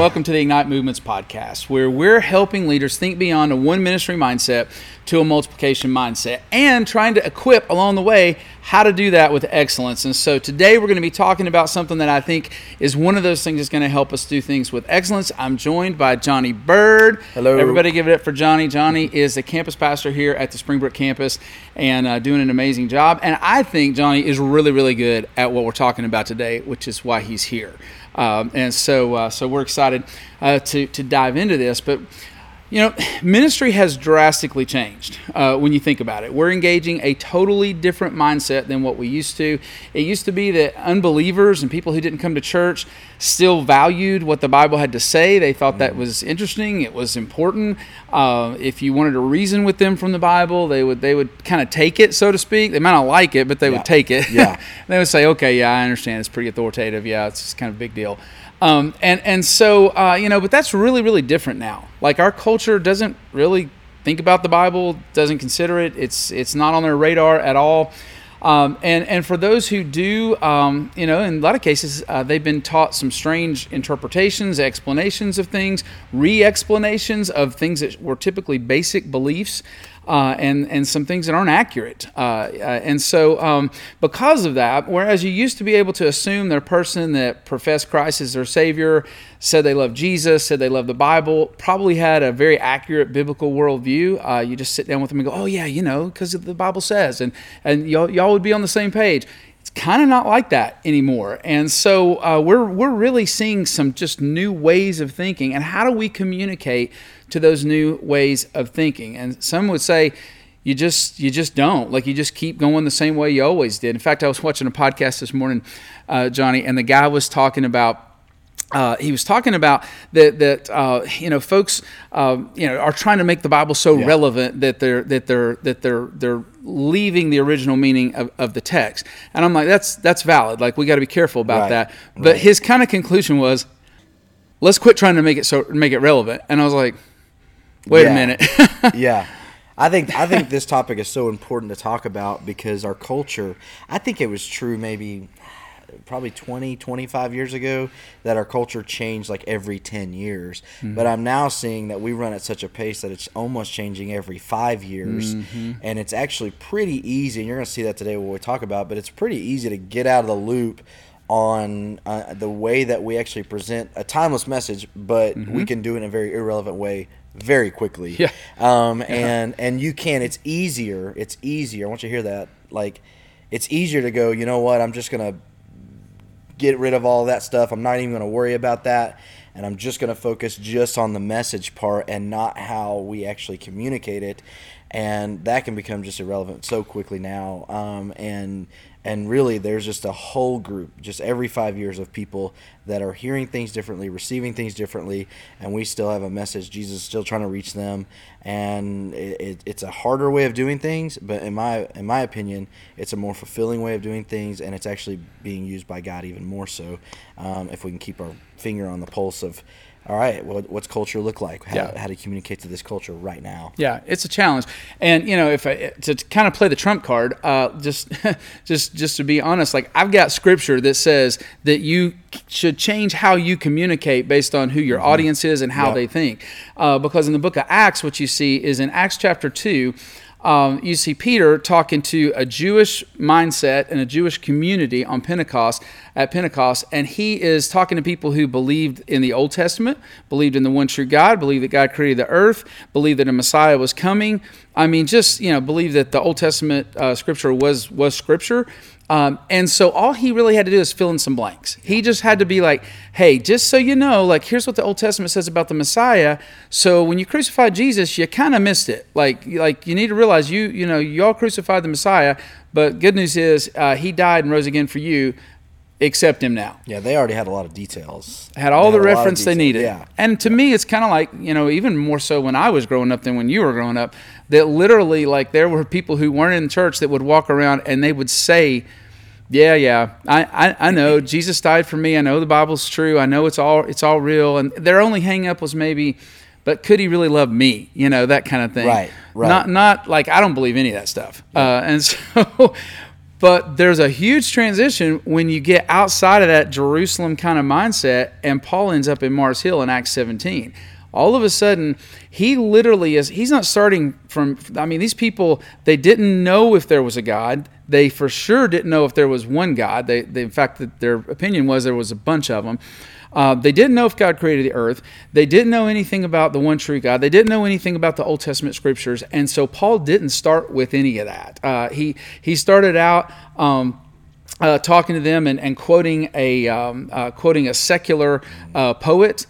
welcome to the Ignite Movements podcast, where we're helping leaders think beyond a one ministry mindset to a multiplication mindset and trying to equip along the way how to do that with excellence. And so today we're going to be talking about something that I think is one of those things that's going to help us do things with excellence. I'm joined by Johnny Bird. Hello. Everybody give it up for Johnny. Johnny is the campus pastor here at the Springbrook campus and uh, doing an amazing job. And I think Johnny is really, really good at what we're talking about today, which is why he's here. Um, and so, uh, so we're excited uh, to to dive into this. But you know, ministry has drastically changed uh, when you think about it. We're engaging a totally different mindset than what we used to. It used to be that unbelievers and people who didn't come to church still valued what the Bible had to say. They thought that was interesting. It was important. Uh, if you wanted to reason with them from the Bible, they would they would kind of take it, so to speak. They might not like it, but they Yeah. would take it. Yeah. they would say, "Okay, yeah, I understand. It's pretty authoritative. Yeah, it's just kind of a big deal." Um, and and so uh, you know, but that's really really different now. Like our culture doesn't really think about the Bible, doesn't consider it. It's it's not on their radar at all. Um, and and for those who do, um, you know, in a lot of cases, uh, they've been taught some strange interpretations, explanations of things, re-explanations of things that were typically basic beliefs uh, and and some things that aren't accurate. Uh, uh, and so, um, because of that, whereas you used to be able to assume that a person that professed Christ as their Savior, said they love Jesus, said they love the Bible, probably had a very accurate biblical worldview. Uh, you just sit down with them and go, "Oh yeah, you know, because the Bible says," and and y'all, y'all would be on the same page. It's kind of not like that anymore, and so uh, we're we're really seeing some just new ways of thinking, and how do we communicate to those new ways of thinking? And some would say you just you just don't like you just keep going the same way you always did. In fact, I was watching a podcast this morning, uh, Johnny, and the guy was talking about uh, he was talking about that that uh, you know folks um, you know are trying to make the Bible so Yeah. relevant that they're that they're that they're they're leaving the original meaning of, of the text, and I'm like that's that's valid. Like we got to be careful about Right. that. But Right. his kind of conclusion was, let's quit trying to make it so make it relevant. And I was like, wait a minute. yeah. I think I think this topic is so important to talk about because our culture, I think it was true maybe probably 20, 25 years ago that our culture changed like every 10 years. Mm-hmm. But I'm now seeing that we run at such a pace that it's almost changing every 5 years. Mm-hmm. And it's actually pretty easy and you're going to see that today when we talk about, but it's pretty easy to get out of the loop on uh, the way that we actually present a timeless message, but we can do it in a very irrelevant way very quickly. Mm-hmm. Yeah. Um, and and you can. It's easier. It's easier. I want you to hear that. Like, it's easier to go. You know what? I'm just gonna get rid of all that stuff. I'm not even gonna worry about that, and I'm just gonna focus just on the message part and not how we actually communicate it. And that can become just irrelevant so quickly now. Um, and and really, there's just a whole group, just every five years, of people that are hearing things differently, receiving things differently, and we still have a message. Jesus is still trying to reach them, and it, it, it's a harder way of doing things. But in my in my opinion, it's a more fulfilling way of doing things, and it's actually being used by God even more so. Um, if we can keep our finger on the pulse of, all right, what, what's culture look like? How, Yeah. how to communicate to this culture right now? Yeah, it's a challenge, and you know, if I, to, kind of play the trump card, uh, just just just to be honest, like I've got scripture that says that you should change how you communicate based on who your audience is and how Yep. they think, uh, because in the book of Acts, what you see is in Acts chapter two. Um, you see Peter talking to a Jewish mindset and a Jewish community on Pentecost at Pentecost, and he is talking to people who believed in the Old Testament, believed in the one true God, believed that God created the earth, believed that a Messiah was coming. I mean, just you know, believe that the Old Testament uh, scripture was was scripture. Um, and so all he really had to do is fill in some blanks. He just had to be like, hey, just so you know, like here's what the Old Testament says about the Messiah. So when you crucified Jesus, you kind of missed it. Like, like you need to realize you, you know, you all crucified the Messiah, but good news is uh, he died and rose again for you. Accept him now. Yeah, they already had a lot of details. Had all They the had a lot of reference they needed. Yeah. And to me, it's kind of like, you know, even more so when I was growing up than when you were growing up, that literally, like, there were people who weren't in church that would walk around and they would say, yeah, yeah, I, I, I know Jesus died for me. I know the Bible's true. I know it's all it's all real. And their only hang up was maybe, but could he really love me? You know, that kind of thing. Right, right. Not not like I don't believe any of that stuff. Uh, and so But there's a huge transition when you get outside of that Jerusalem kind of mindset, and Paul ends up in Mars Hill in Acts 17. All of a sudden, he literally is, he's not starting from, I mean, these people, they didn't know if there was a God. They for sure didn't know if there was one God. They, they in fact, their opinion was there was a bunch of them. Uh, they didn't know if God created the earth. They didn't know anything about the one true God. They didn't know anything about the Old Testament scriptures. And so Paul didn't start with any of that. Uh, he, he started out. Um, uh, talking to them and, and quoting a um, uh, quoting a secular uh, poet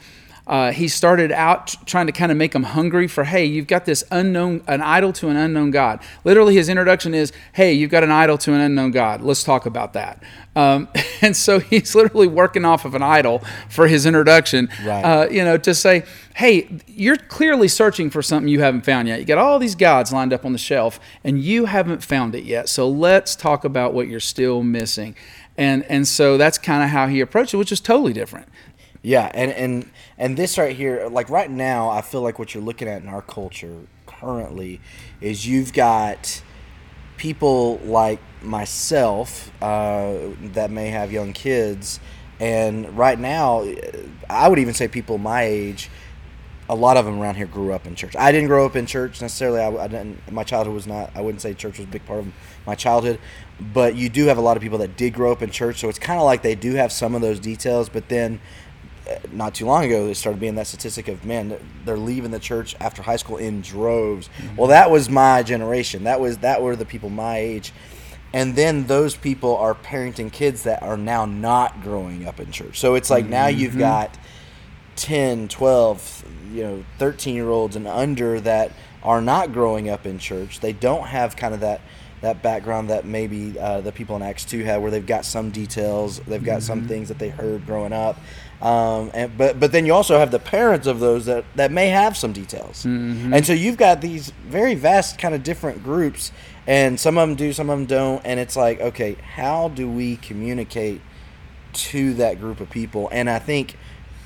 uh, he started out trying to kind of make them hungry for, hey, you've got this unknown, an idol to an unknown God. Literally, his introduction is, hey, you've got an idol to an unknown God. Let's talk about that. Um, and so he's literally working off of an idol for his introduction, right. uh, you know, to say, hey, you're clearly searching for something you haven't found yet. You got all these gods lined up on the shelf, and you haven't found it yet. So let's talk about what you're still missing. And, and so that's kind of how he approached it, which is totally different. Yeah, and and and this right here, like right now, I feel like what you're looking at in our culture currently is you've got people like myself uh, that may have young kids, and right now, I would even say people my age. A lot of them around here grew up in church. I didn't grow up in church necessarily. I, I didn't. My childhood was not. I wouldn't say church was a big part of my childhood, but you do have a lot of people that did grow up in church. So it's kind of like they do have some of those details, but then not too long ago, it started being that statistic of man, they're leaving the church after high school in droves. Mm-hmm. Well, that was my generation. That was that were the people my age, and then those people are parenting kids that are now not growing up in church. So it's like mm-hmm. now you've mm-hmm. got 10, 12, you know, 13 year olds and under that are not growing up in church. They don't have kind of that that background that maybe uh, the people in Acts 2 had, where they've got some details, they've got mm-hmm. some things that they heard growing up, um, and, but but then you also have the parents of those that, that may have some details, mm-hmm. and so you've got these very vast kind of different groups, and some of them do, some of them don't, and it's like, okay, how do we communicate to that group of people? And I think,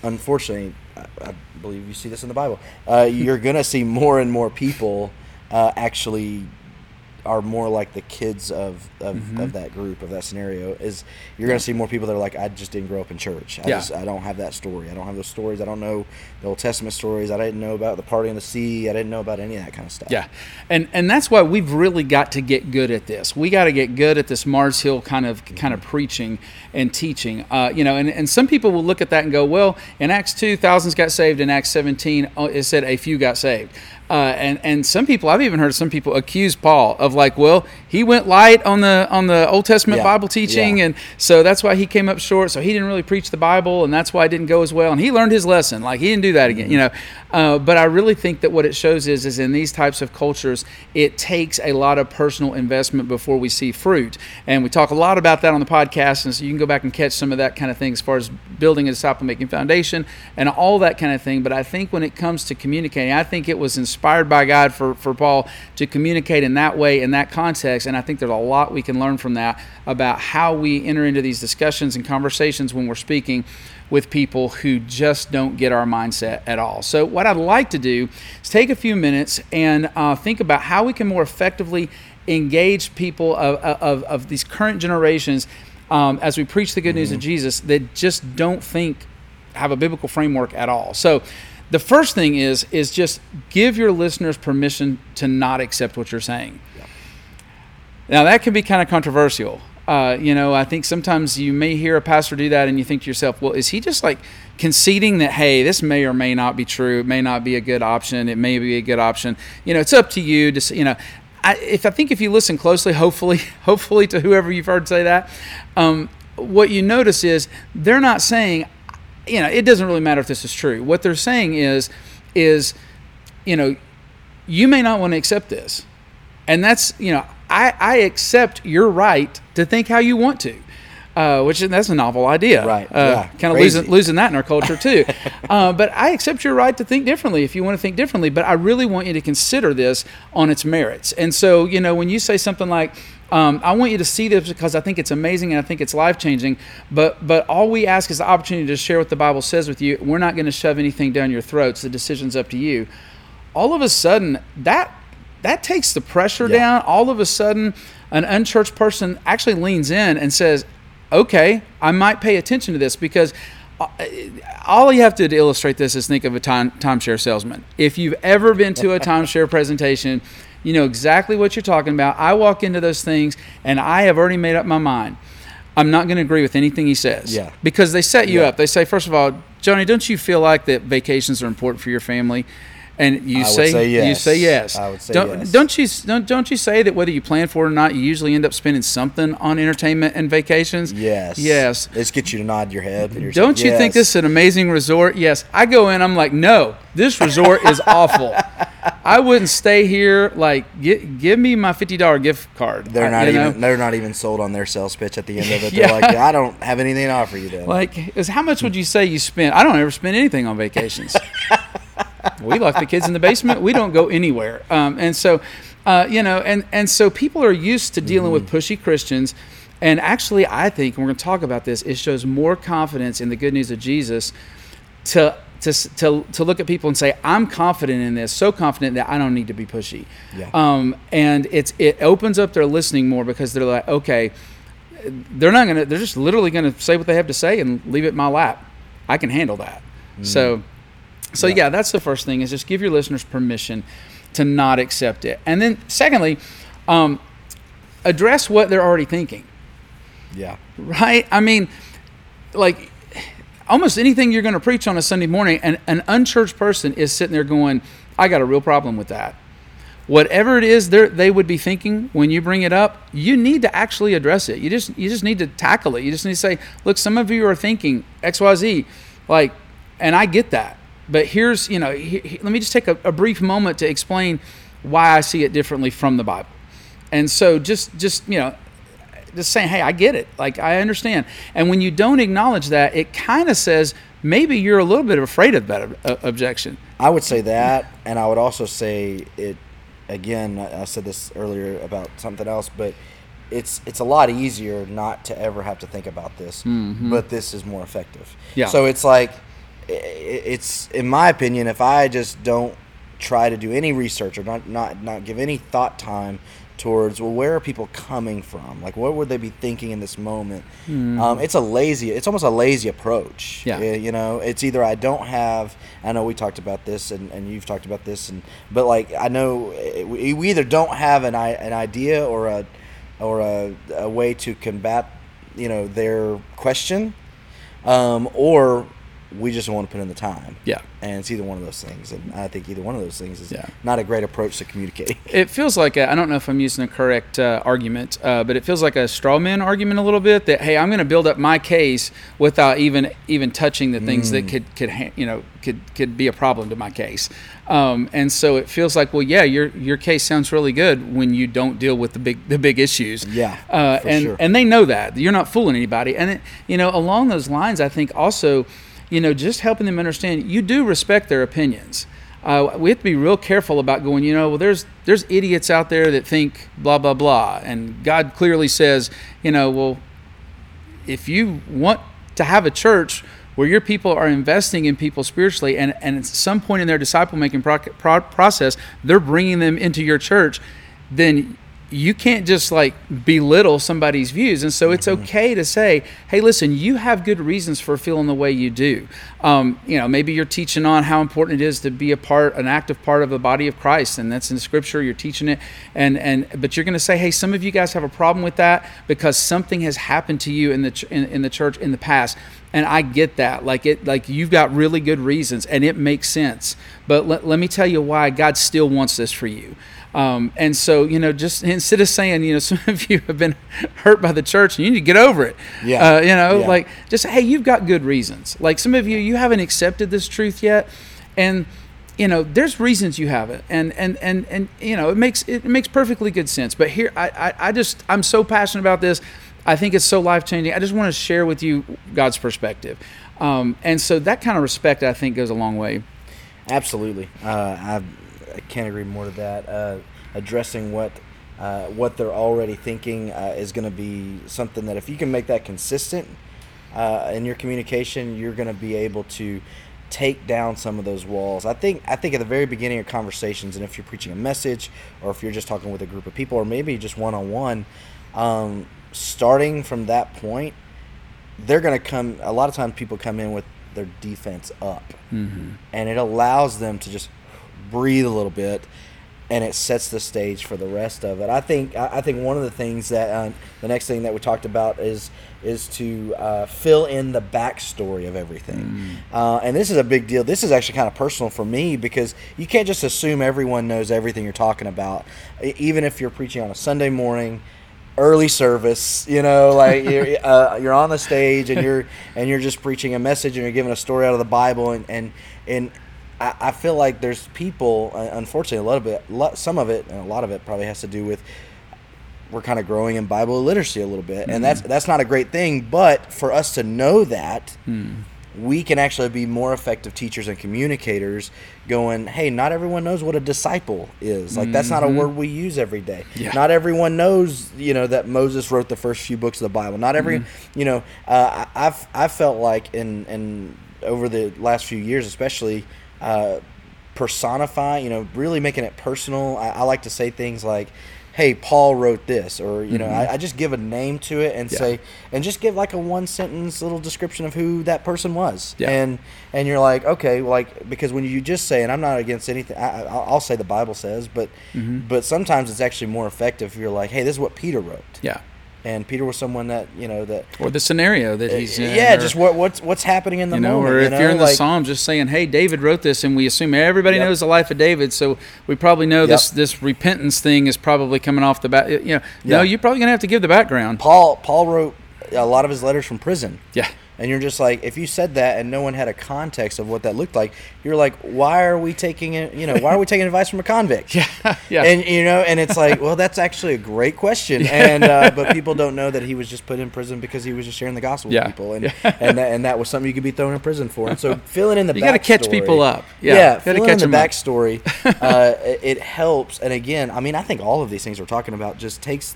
unfortunately, I, I believe you see this in the Bible. Uh, you're gonna see more and more people uh, actually are more like the kids of of, mm-hmm. of that group of that scenario is you're going to see more people that are like I just didn't grow up in church. I yeah. just I don't have that story. I don't have those stories. I don't know the Old Testament stories. I didn't know about the party in the sea. I didn't know about any of that kind of stuff. Yeah, and and that's why we've really got to get good at this. We got to get good at this Mars Hill kind of kind of preaching and teaching. Uh, you know, and, and some people will look at that and go, well, in Acts two, thousands got saved. In Acts seventeen, uh, it said a few got saved. Uh, and and some people I've even heard some people accuse Paul of like, well, he went light on the on the Old Testament yeah. Bible teaching, yeah. and so that's why he came up short. So he didn't really preach the Bible, and that's why it didn't go as well. And he learned his lesson. Like he didn't do that again, you know. Uh, but I really think that what it shows is is in these types of cultures, it takes a lot of personal investment before we see fruit. And we talk a lot about that on the podcast, and so you can go back and catch some of that kind of thing as far as building a disciple making foundation and all that kind of thing. But I think when it comes to communicating, I think it was inspired by God for, for Paul to communicate in that way, in that context. And I think there's a lot we can learn from that about how we enter into these discussions and conversations when we're speaking with people who just don't get our mindset at all. So, what I'd like to do is take a few minutes and uh, think about how we can more effectively engage people of, of, of these current generations um, as we preach the good news mm-hmm. of Jesus that just don't think, have a biblical framework at all. So, the first thing is is just give your listeners permission to not accept what you're saying. Now that can be kind of controversial. Uh, you know, I think sometimes you may hear a pastor do that, and you think to yourself, "Well, is he just like conceding that hey, this may or may not be true? It may not be a good option. It may be a good option. You know, it's up to you to you know." I, if I think if you listen closely, hopefully, hopefully to whoever you've heard say that, um, what you notice is they're not saying you know, it doesn't really matter if this is true. What they're saying is, is, you know, you may not want to accept this, and that's you know, I I accept your right to think how you want to. Uh, which is that's a novel idea, right? Uh, yeah, kind of losing losing that in our culture too. uh, but I accept your right to think differently if you want to think differently. But I really want you to consider this on its merits. And so, you know, when you say something like, um, I want you to see this because I think it's amazing and I think it's life changing. But but all we ask is the opportunity to share what the Bible says with you. We're not going to shove anything down your throats. The decision's up to you. All of a sudden, that that takes the pressure yeah. down. All of a sudden, an unchurched person actually leans in and says, "Okay, I might pay attention to this because." uh, All you have to to illustrate this is think of a time, timeshare salesman. If you've ever been to a timeshare presentation, you know exactly what you're talking about. I walk into those things and I have already made up my mind. I'm not going to agree with anything he says. Yeah. Because they set you Yeah. up. They say, first of all, Johnny, don't you feel like that vacations are important for your family? And you I say, say you yes. say yes. I would say don't, yes. Don't you don't, don't you say that whether you plan for it or not, you usually end up spending something on entertainment and vacations? Yes. Yes. This gets you to nod your head. you're Don't saying, you think this is an amazing resort? Yes. I go in, I'm like, no, this resort is awful. I wouldn't stay here. Like, gi- give me my fifty dollar gift card. They're I- not know? even. They're not even sold on their sales pitch at the end of it. They're like, I don't have anything to offer you. Then Like, is how much would you say you spend? I don't ever spend anything on vacations. we lock the kids in the basement. We don't go anywhere. Um, and so, uh, you know, and and so people are used to dealing with pushy Christians. And actually, I think, we're going to talk about this, it shows more confidence in the good news of Jesus to. To, to, to look at people and say I'm confident in this, so confident that I don't need to be pushy, Yeah. um, and it's it opens up their listening more because they're like, okay, they're not gonna they're just literally gonna say what they have to say and leave it in my lap i can handle that so so yeah. Yeah. that's the first thing is just give your listeners permission to not accept it. And then secondly um, address what they're already thinking. Yeah, right? I mean like almost anything you're going to preach on a sunday morning and an unchurched person is sitting there going i got a real problem with that. Whatever it is they would be thinking when you bring it up you need to actually address it. You just you just need to tackle it. You just need to say look some of you are thinking xyz like and i get that but here's you know he, he- let me just take a, a brief moment to explain why i see it differently from the bible and so just just you know just saying, hey, I get it. Like, I understand. And when you don't acknowledge that, it kind of says maybe you're a little bit afraid of that ob- uh, objection. I would say that, and I would also say it. Again, I said this earlier about something else, but it's it's a lot easier not to ever have to think about this. But this is more effective. Mm-hmm. Yeah. So it's like, it's in my opinion, if I just don't try to do any research or not not not give any thought time towards well where are people coming from? Like what would they be thinking in this moment? Um, it's a lazy it's almost a lazy approach. Yeah. You know it's either i don't have i know we talked about this and, and you've talked about this and but like i know uh, we we either don't have an, i- an idea or a or a, a way to combat you know their question um, or we just want to put in the time Yeah. and it's either one of those things and i think either one of those things is Yeah. not a great approach to communicating It feels like I I don't know if I'm using a correct uh, argument, uh, but it feels like a straw man argument a little bit. That hey, I'm going to build up my case without even even touching the things that could could ha- you know could could be a problem to my case. Um, and so it feels like well, yeah, your your case sounds really good when you don't deal with the big the big issues. Yeah, uh, and sure. and they know that you're not fooling anybody. And it, you know along those lines, I think also, you know, just helping them understand you do respect their opinions uh, we have to be real careful about going. You know, well, there's there's idiots out there that think blah blah blah, and God clearly says, you know, well, if you want to have a church where your people are investing in people spiritually, and and at some point in their disciple making pro- pro- process, they're bringing them into your church, then you can't just like belittle somebody's views. And so it's okay to say hey listen you have good reasons for feeling the way you do. Um, you know maybe you're teaching on how important it is to be a part an active part of the body of christ and that's in scripture you're teaching it. And and but you're going to say hey some of you guys have a problem with that because something has happened to you in the ch- in, in the church in the past. And i get that. Like it like you've got really good reasons and it makes sense. But let, let me tell you why god still wants this for you um, and so, you know, just instead of saying, you know, some of you have been hurt by the church and you need to get over it. Yeah. Uh, you know, Yeah. like just, hey, you've got good reasons. Like some of you, you haven't accepted this truth yet. And, you know, there's reasons you haven't. And, and, and, and, you know, it makes, it makes perfectly good sense. But here, I, I, I just, I'm so passionate about this. I think it's so life changing. I just want to share with you God's perspective. Um, and so that kind of respect, I think, goes a long way. Absolutely, uh, I, I can't agree more to that. Uh, addressing what uh, what they're already thinking uh, is going to be something that if you can make that consistent uh, in your communication, you're going to be able to take down some of those walls. I think I think at the very beginning of conversations, and if you're preaching a message, or if you're just talking with a group of people, or maybe just one on one, starting from that point, they're going to come. A lot of times, people come in with their defense up, Mm-hmm. and it allows them to just breathe a little bit, and it sets the stage for the rest of it. I think I think one of the things that uh, the next thing that we talked about is is to uh, fill in the backstory of everything, uh, and this is a big deal. This is actually kind of personal for me because you can't just assume everyone knows everything you're talking about, even if you're preaching on a Sunday morning early service you know like you're, uh, you're on the stage and you're and you're just preaching a message and you're giving a story out of the bible and and and I, I feel like there's people uh, unfortunately a lot of it lot, some of it and a lot of it probably has to do with we're kind of growing in bible literacy a little bit and that's that's not a great thing but for us to know that we can actually be more effective teachers and communicators going hey not everyone knows what a disciple is. Like that's not a word we use every day. Yeah. not everyone knows you know that moses wrote the first few books of the bible. Not every you know uh, I- i've i've felt like in in over the last few years especially uh, personify you know really making it personal I, I like to say things like hey paul wrote this or you know I, I just give a name to it and Yeah. say and just give like a one sentence little description of who that person was Yeah. and and you're like okay like because when you just say and i'm not against anything I, I- i'll say the bible says but Mm-hmm. but sometimes it's actually more effective if you're like hey this is what peter wrote Yeah. And peter was someone that you know that Or the scenario that uh, he's in. yeah or- just what what's what's happening in the you know, moment or you if know? you're in the like, Psalms, just saying, "Hey, David wrote this," and we assume everybody Yep. knows the life of David, so we probably know this Yep. this repentance thing is probably coming off the back. You know, no, you're probably gonna have to give the background. paul paul wrote a lot of his letters from prison Yeah, And you're just like, if you said that and no one had a context of what that looked like, you're like, why are we taking it? You know, why are we taking advice from a convict? yeah, yeah. And you know, and it's like, well, that's actually a great question. And uh, but people don't know that he was just put in prison because he was just sharing the gospel Yeah. with people, and Yeah. and that, and that was something you could be thrown in prison for. And so filling in the You gotta catch people up. Yeah, yeah, filling catch in the backstory, uh, it helps. And again, I mean, I think all of these things we're talking about just takes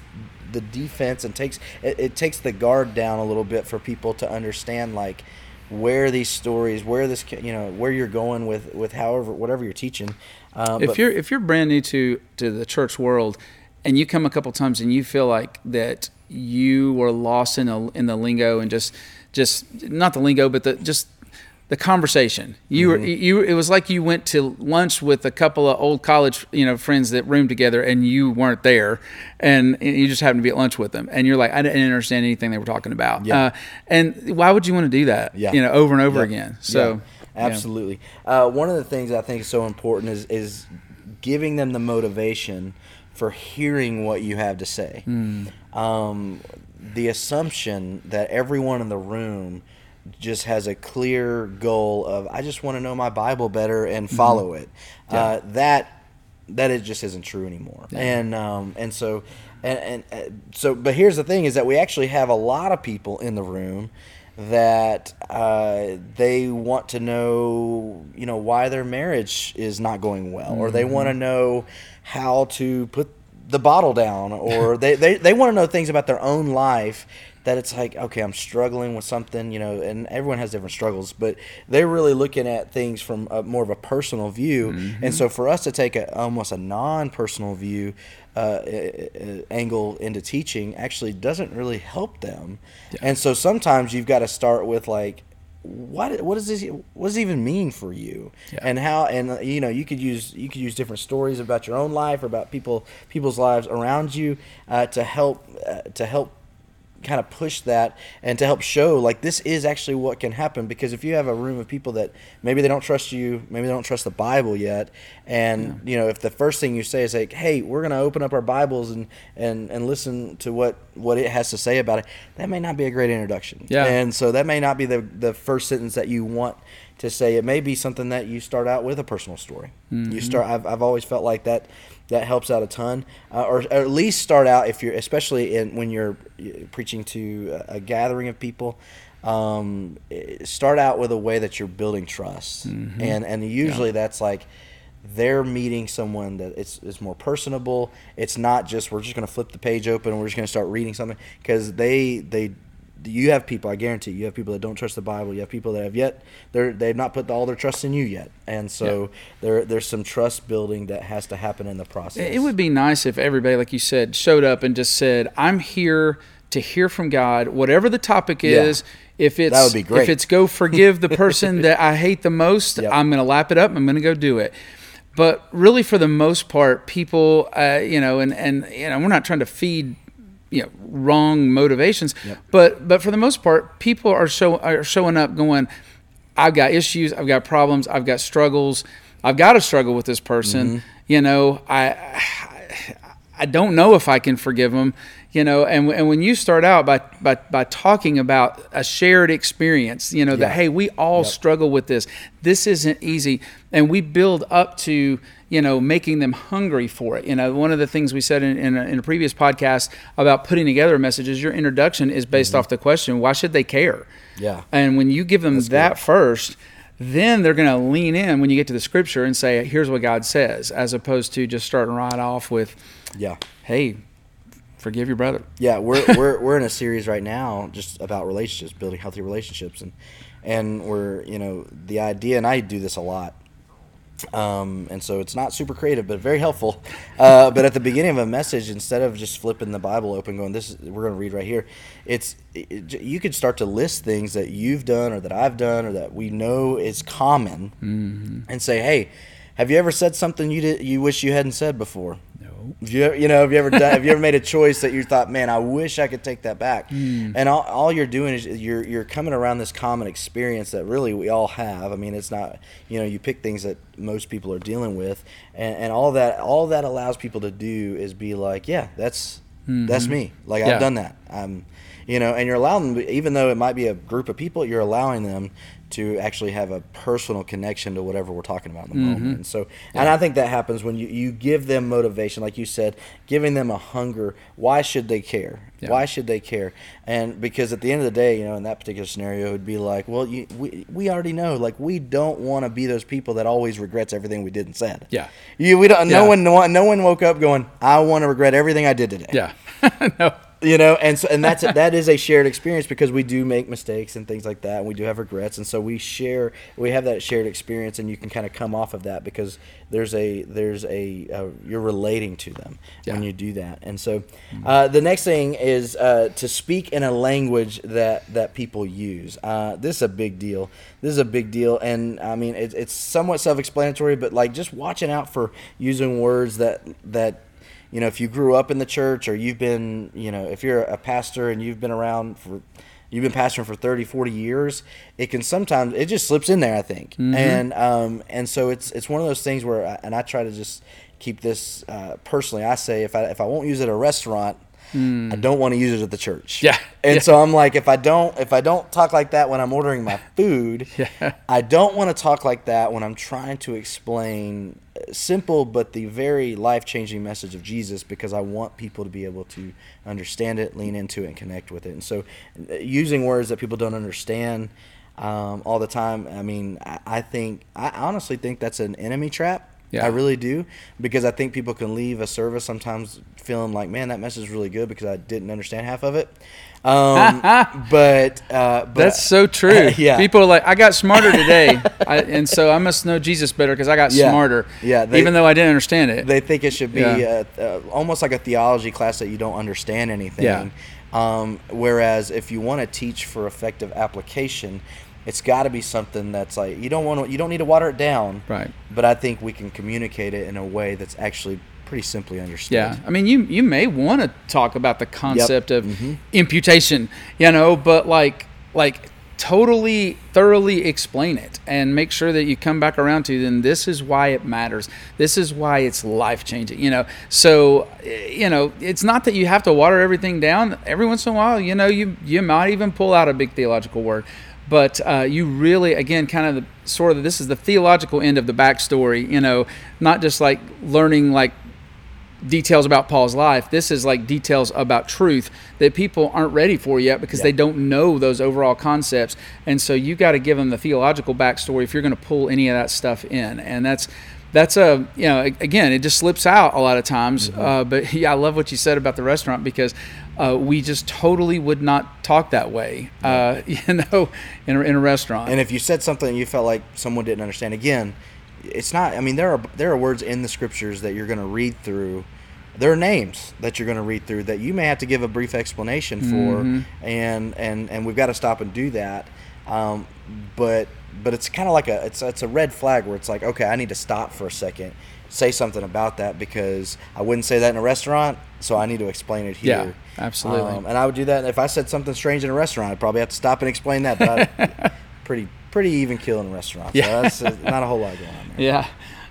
the defense and takes it, it takes the guard down a little bit for people to understand like where these stories, where this, you know, where you're going with with however whatever you're teaching. Uh, if you're if you're brand new to to the church world and you come a couple times and you feel like that you were lost in a, in the lingo and just just not the lingo but the just the conversation you were you it was like you went to lunch with a couple of old college you know friends that roomed together and you weren't there and you just happened to be at lunch with them and you're like I didn't understand anything they were talking about Yeah. uh, and why would you want to do that Yeah. you know over and over Yeah. again so Yeah, absolutely. Uh, one of the things I think is so important is is giving them the motivation for hearing what you have to say. Hmm. Um, the assumption that everyone in the room just has a clear goal of I just want to know my Bible better and follow it. Uh, that that it just isn't true anymore. And um, and so and, and uh, so but here's the thing is that we actually have a lot of people in the room that uh, they want to know you know why their marriage is not going well or they want to know how to put the bottle down or they, they, they want to know things about their own life that it's like okay i'm struggling with something you know and everyone has different struggles but they're really looking at things from a, more of a personal view. And so for us to take a, almost a non-personal view uh, angle into teaching actually doesn't really help them. And so sometimes you've got to start with like what what does this what does it even mean for you? Yeah. and how and uh, you know you could use you could use different stories about your own life or about people people's lives around you uh, to help uh, to help kind of push that and to help show like this is actually what can happen. Because if you have a room of people that maybe they don't trust you maybe they don't trust the bible yet and you know if the first thing you say is like hey we're going to open up our bibles and and and listen to what what it has to say about it that may not be a great introduction. Yeah. and so that may not be the the first sentence that you want to say. It may be something that you start out with a personal story. Mm-hmm. You start I've, I've always felt like that that helps out a ton. Uh, or, or at least start out if you're especially in when you're preaching to a, a gathering of people um, eh, start out with a way that you're building trust. And and usually that's like they're meeting someone that it's, it's more personable. It's not just we're just going to flip the page open and we're just going to start reading something because they they you have people. I guarantee you have people that don't trust the Bible. You have people that have yet they're they've not put all their trust in you yet, and so Yeah. there there's some trust building that has to happen in the process. It would be nice if everybody, like you said, showed up and just said, "I'm here to hear from God, whatever the topic Yeah. is." If it's That would be great. if it's go forgive the person that I hate the most, Yep. I'm going to lap it up. I'm going to go do it. But really, for the most part, people, uh, you know, and and you know, we're not trying to feed you know wrong motivations, Yep. but but for the most part, people are show are showing up going, I've got issues, I've got problems, I've got struggles, I've got to struggle with this person. Mm-hmm. You know, I I don't know if I can forgive them. You know, and and when you start out by by by talking about a shared experience, you know that hey, we all Yep. struggle with this. This isn't easy, and we build up to you know making them hungry for it. You know, one of the things we said in in a, in a previous podcast about putting together a message is your introduction is based Mm-hmm. off the question, why should they care? Yeah. And when you give them that first, then they're going to lean in when you get to the scripture and say, here's what God says, as opposed to just starting right off with, yeah. hey, forgive your brother. Yeah, we're we're we're in a series right now just about relationships, building healthy relationships, and and we're you know the idea, and I do this a lot, um, and so it's not super creative, but very helpful. Uh, but at the beginning of a message, instead of just flipping the Bible open, going, "This is, we're going to read right here," it's it, you could start to list things that you've done or that I've done or that we know is common, and say, "Hey." Have you ever said something you did you wish you hadn't said before? Have you, you know, have you ever done, have you ever made a choice that you thought, man, I wish I could take that back? Hmm. And all, all you're doing is you're you're coming around this common experience that really we all have. I mean, it's not you know you pick things that most people are dealing with, and, and all that all that allows people to do is be like, yeah, that's hmm, that's hmm. me. Like Yeah. I've done that. I'm, you know, and you're allowing them, even though it might be a group of people, you're allowing them to actually have a personal connection to whatever we're talking about in the mm-hmm. moment. And so, and I think that happens when you, you give them motivation, like you said, giving them a hunger. Why should they care? Yeah. Why should they care? And because at the end of the day, you know, in that particular scenario, it would be like, well, you, we, we already know, like, we don't want to be those people that always regrets everything we did and said. Yeah. You, we don't, no Yeah. one, no one woke up going, I want to regret everything I did today Yeah. no. You know and so and that's that is a shared experience because we do make mistakes and things like that and we do have regrets and so we share we have that shared experience and you can kind of come off of that because there's a there's a uh, you're relating to them when you do that. And so uh, the next thing is uh, to speak in a language that that people use. Uh, this is a big deal. This is a big deal and i mean it, it's somewhat self-explanatory but like just watching out for using words that that you know, if you grew up in the church or you've been, you know, if you're a pastor and you've been around for, you've been pastoring for 30, 40 years, it can sometimes, it just slips in there, I think. And, um, and so it's, it's one of those things where, I, and I try to just keep this, uh, personally, I say, if I, if I won't use it at a restaurant, I don't want to use it at the church. Yeah. And Yeah. so I'm like, if I don't, if I don't talk like that when I'm ordering my food, Yeah. I don't want to talk like that when I'm trying to explain uh, simple but the very life changing message of Jesus because I want people to be able to understand it, lean into it, and connect with it. And so, uh, using words that people don't understand um, all the time, I mean, I, I think, I honestly think that's an enemy trap. Yeah. I really do because I think people can leave a service sometimes feeling like, man, that message is really good because I didn't understand half of it. Um, but, uh, but That's so true. yeah. People are like, I got smarter today. I, and so I must know Jesus better because I got Yeah. smarter. Yeah, they- even though I didn't understand it. they think it should be Yeah. uh, uh, almost like a theology class that you don't understand anything. Yeah. Um, whereas if you want to teach for effective application, it's got to be something that's like you don't want to you don't need to water it down. Right. But I think we can communicate it in a way that's actually pretty simply understood. Yeah, I mean, you you may want to talk about the concept of Mhm. imputation, you know, but like like totally thoroughly explain it and make sure that you come back around to then this is why it matters. This is why it's life changing, you know. So, eh, you know, it's not that you have to water everything down. Every once in a while, you know, you you might even pull out a big theological word. But uh, you really, again, kind of the sort of this is the theological end of the backstory, you know, not just like learning like details about Paul's life. This is like details about truth that people aren't ready for yet because they don't know those overall concepts. And so you got to give them the theological backstory if you're going to pull any of that stuff in. And that's that's a you know again it just slips out a lot of times. Uh, but yeah, I love what you said about the restaurant because uh, we just totally would not talk that way, uh, you know, in a, in a restaurant. And if you said something you felt like someone didn't understand, again, it's not. I mean, there are there are words in the scriptures that you're going to read through. There are names that you're going to read through that you may have to give a brief explanation for, Mhm. and and and we've got to stop and do that. Um, but but it's kind of like a it's it's a red flag where it's like okay, I need to stop for a second, say something about that because I wouldn't say that in a restaurant, so I need to explain it here. Yeah, absolutely. Um, and I would do that and if I said something strange in a restaurant. I'd probably have to stop and explain that. But pretty pretty even kill in a restaurant. So Yeah. that's uh, not a whole lot going on there. Yeah.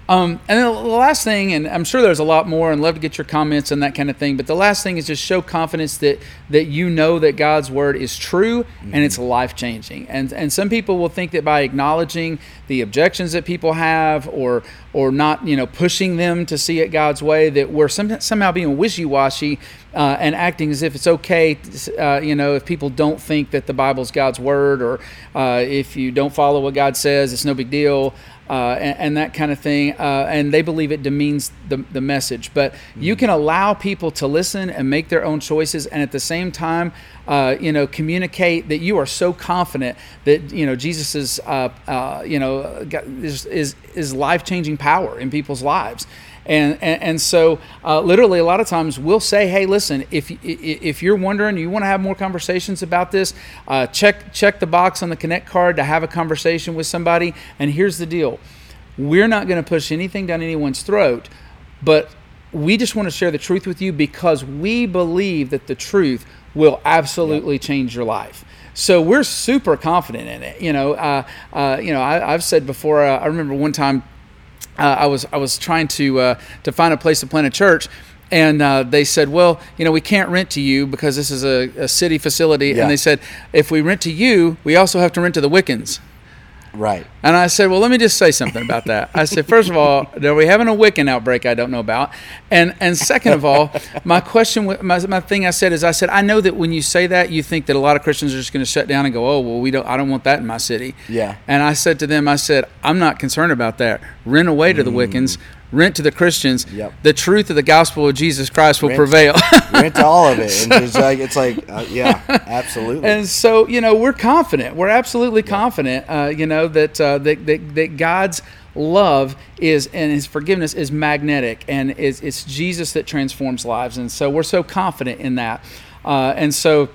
Um, and then the last thing, and I'm sure there's a lot more, and love to get your comments and that kind of thing. But the last thing is just show confidence that that you know that God's word is true and it's life changing. And and some people will think that by acknowledging the objections that people have, or or not, you know, pushing them to see it God's way, that we're some, somehow being wishy washy uh, and acting as if it's okay, uh, you know, if people don't think that the Bible's God's word, or uh, if you don't follow what God says, it's no big deal uh, and, and that kind of thing. Uh, and they believe it demeans the, the message. But you can allow people to listen and make their own choices, and at the same time, uh, you know, communicate that you are so confident that you know Jesus is, uh, uh, you know, is is, is life changing power in people's lives. And, and, and so uh, literally a lot of times we'll say hey listen if, if you're wondering you want to have more conversations about this uh, check check the box on the connect card to have a conversation with somebody. And here's the deal. We're not going to push anything down anyone's throat but we just want to share the truth with you because we believe that the truth will absolutely change your life. So we're super confident in it you know uh, uh, you know I, i've said before uh, i remember one time uh, I was I was trying to uh, to find a place to plant a church, and uh, they said, "Well, you know, we can't rent to you because this is a, a city facility." Yeah. And they said, "If we rent to you, we also have to rent to the Wiccans." Right. And I said, "Well, let me just say something about that." I said, first of all, are we having a Wiccan outbreak I don't know about?" And and second of all, my question, my, my thing I said is, I said, I know that when you say that, you think that a lot of Christians are just going to shut down and go, "Oh, well, we don't, I don't want that in my city." Yeah. And I said to them, I said, I'm not concerned about that. Rent away to the mm. Wiccans, rent to the Christians. Yep. The truth of the gospel of Jesus Christ will Rent- prevail. Rent to all of it, and it's like it's like uh, yeah, absolutely. and so, you know, we're confident. We're absolutely confident, uh, you know, that, uh, that, that, that God's love is and his forgiveness is magnetic and it's, it's Jesus that transforms lives. And so we're so confident in that. Uh, and so,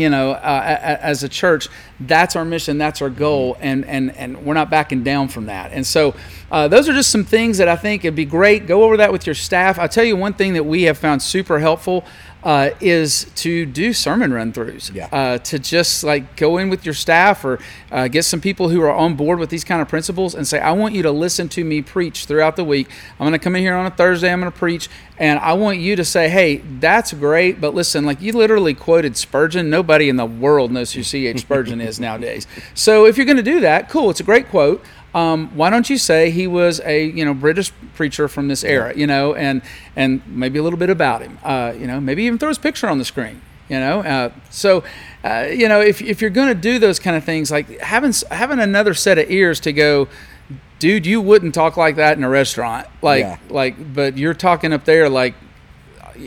you know, uh, a- a- as a church, that's our mission, that's our goal, and and and we're not backing down from that. And so, uh, those are just some things that I think it'd be great. Go over that with your staff. I'll tell you one thing that we have found super helpful uh, is to do sermon run throughs. Yeah. Uh, to just like go in with your staff or uh, get some people who are on board with these kind of principles and say, I want you to listen to me preach throughout the week. I'm going to come in here on a Thursday. I'm going to preach, and I want you to say, Hey, that's great, but listen, like you literally quoted Spurgeon. Nobody in the world knows who C.H. Spurgeon is nowadays. So if you're going to do that, cool. It's a great quote. Um, why don't you say he was a you know British preacher from this era, you know, and and maybe a little bit about him, uh, you know, maybe even throw his picture on the screen, you know. Uh, so, uh, you know, if, if you're going to do those kind of things, like having having another set of ears to go, dude, you wouldn't talk like that in a restaurant, like Yeah. like, but you're talking up there like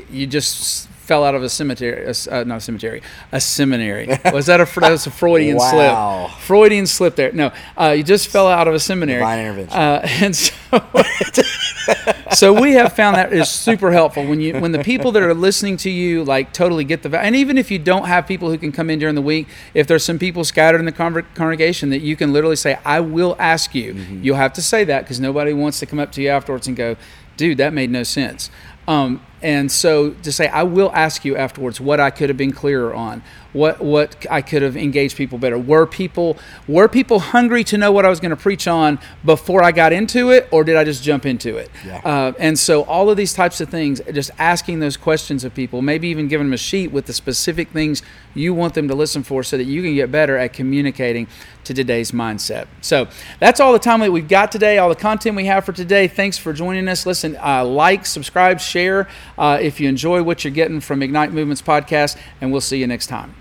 you just fell out of a cemetery, uh, not a cemetery, a seminary. Was that a that was a Freudian Wow. slip? Freudian slip there. No, uh, you just fell out of a seminary. Divine intervention. Uh, and so, so we have found that is super helpful when you when the people that are listening to you like totally get the and even if you don't have people who can come in during the week, if there's some people scattered in the conver- congregation that you can literally say, "I will ask you." You'll have to say that because nobody wants to come up to you afterwards and go, "Dude, that made no sense." Um, and so to say, I will ask you afterwards what I could have been clearer on, what what I could have engaged people better. Were people were people hungry to know what I was going to preach on before I got into it, or did I just jump into it? Yeah. Uh, and so all of these types of things, just asking those questions of people, maybe even giving them a sheet with the specific things you want them to listen for, so that you can get better at communicating to today's mindset. So that's all the time that we've got today, all the content we have for today. Thanks for joining us. Listen, uh, like, subscribe, share uh, if you enjoy what you're getting from Ignite Movements podcast, and we'll see you next time.